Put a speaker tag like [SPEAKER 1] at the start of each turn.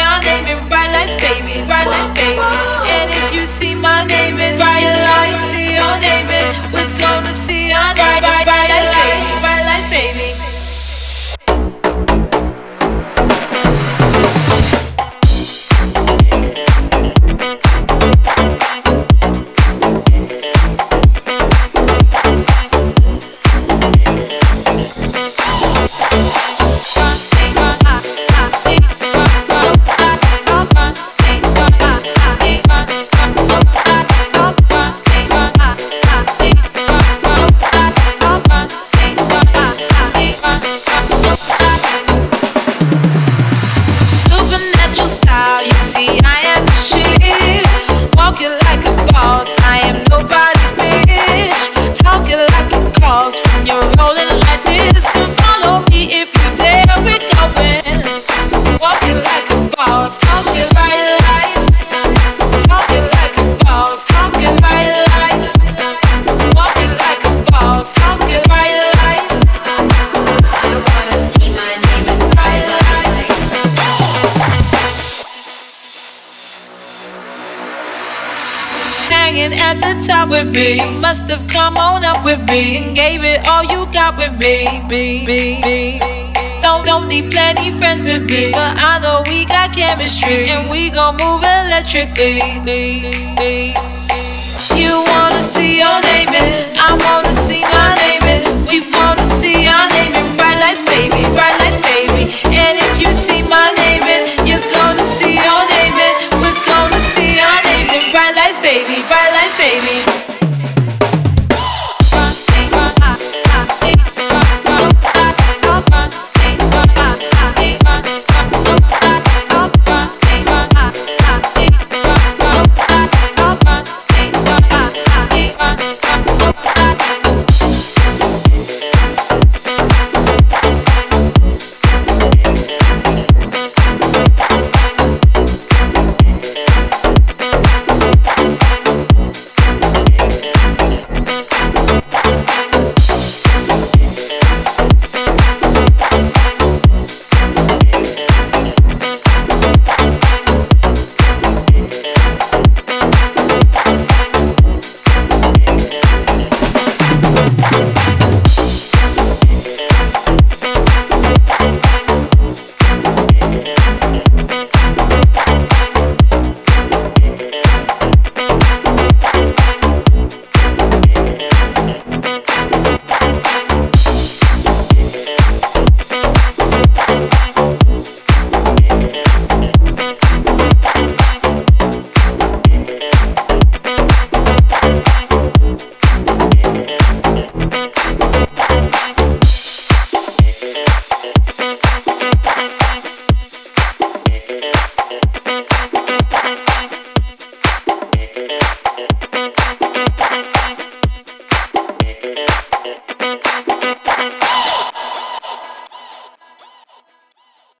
[SPEAKER 1] your name in bright lights, baby, bright lights, baby. And if you see my name in bright lights, see your name in, we're gonna see. singing at the top with me. You must have come on up with me and gave it all you got with me. Be, be, be. Don't, don't need plenty friends with me, but I know we got chemistry and we gon' move electrically. You wanna see your name in I wanna see my name in. We wanna see our name in bright lights, baby, bright lights, baby. And if you see my name in, you're gonna see your name in. We're gonna see our names in bright lights, baby, bright baby.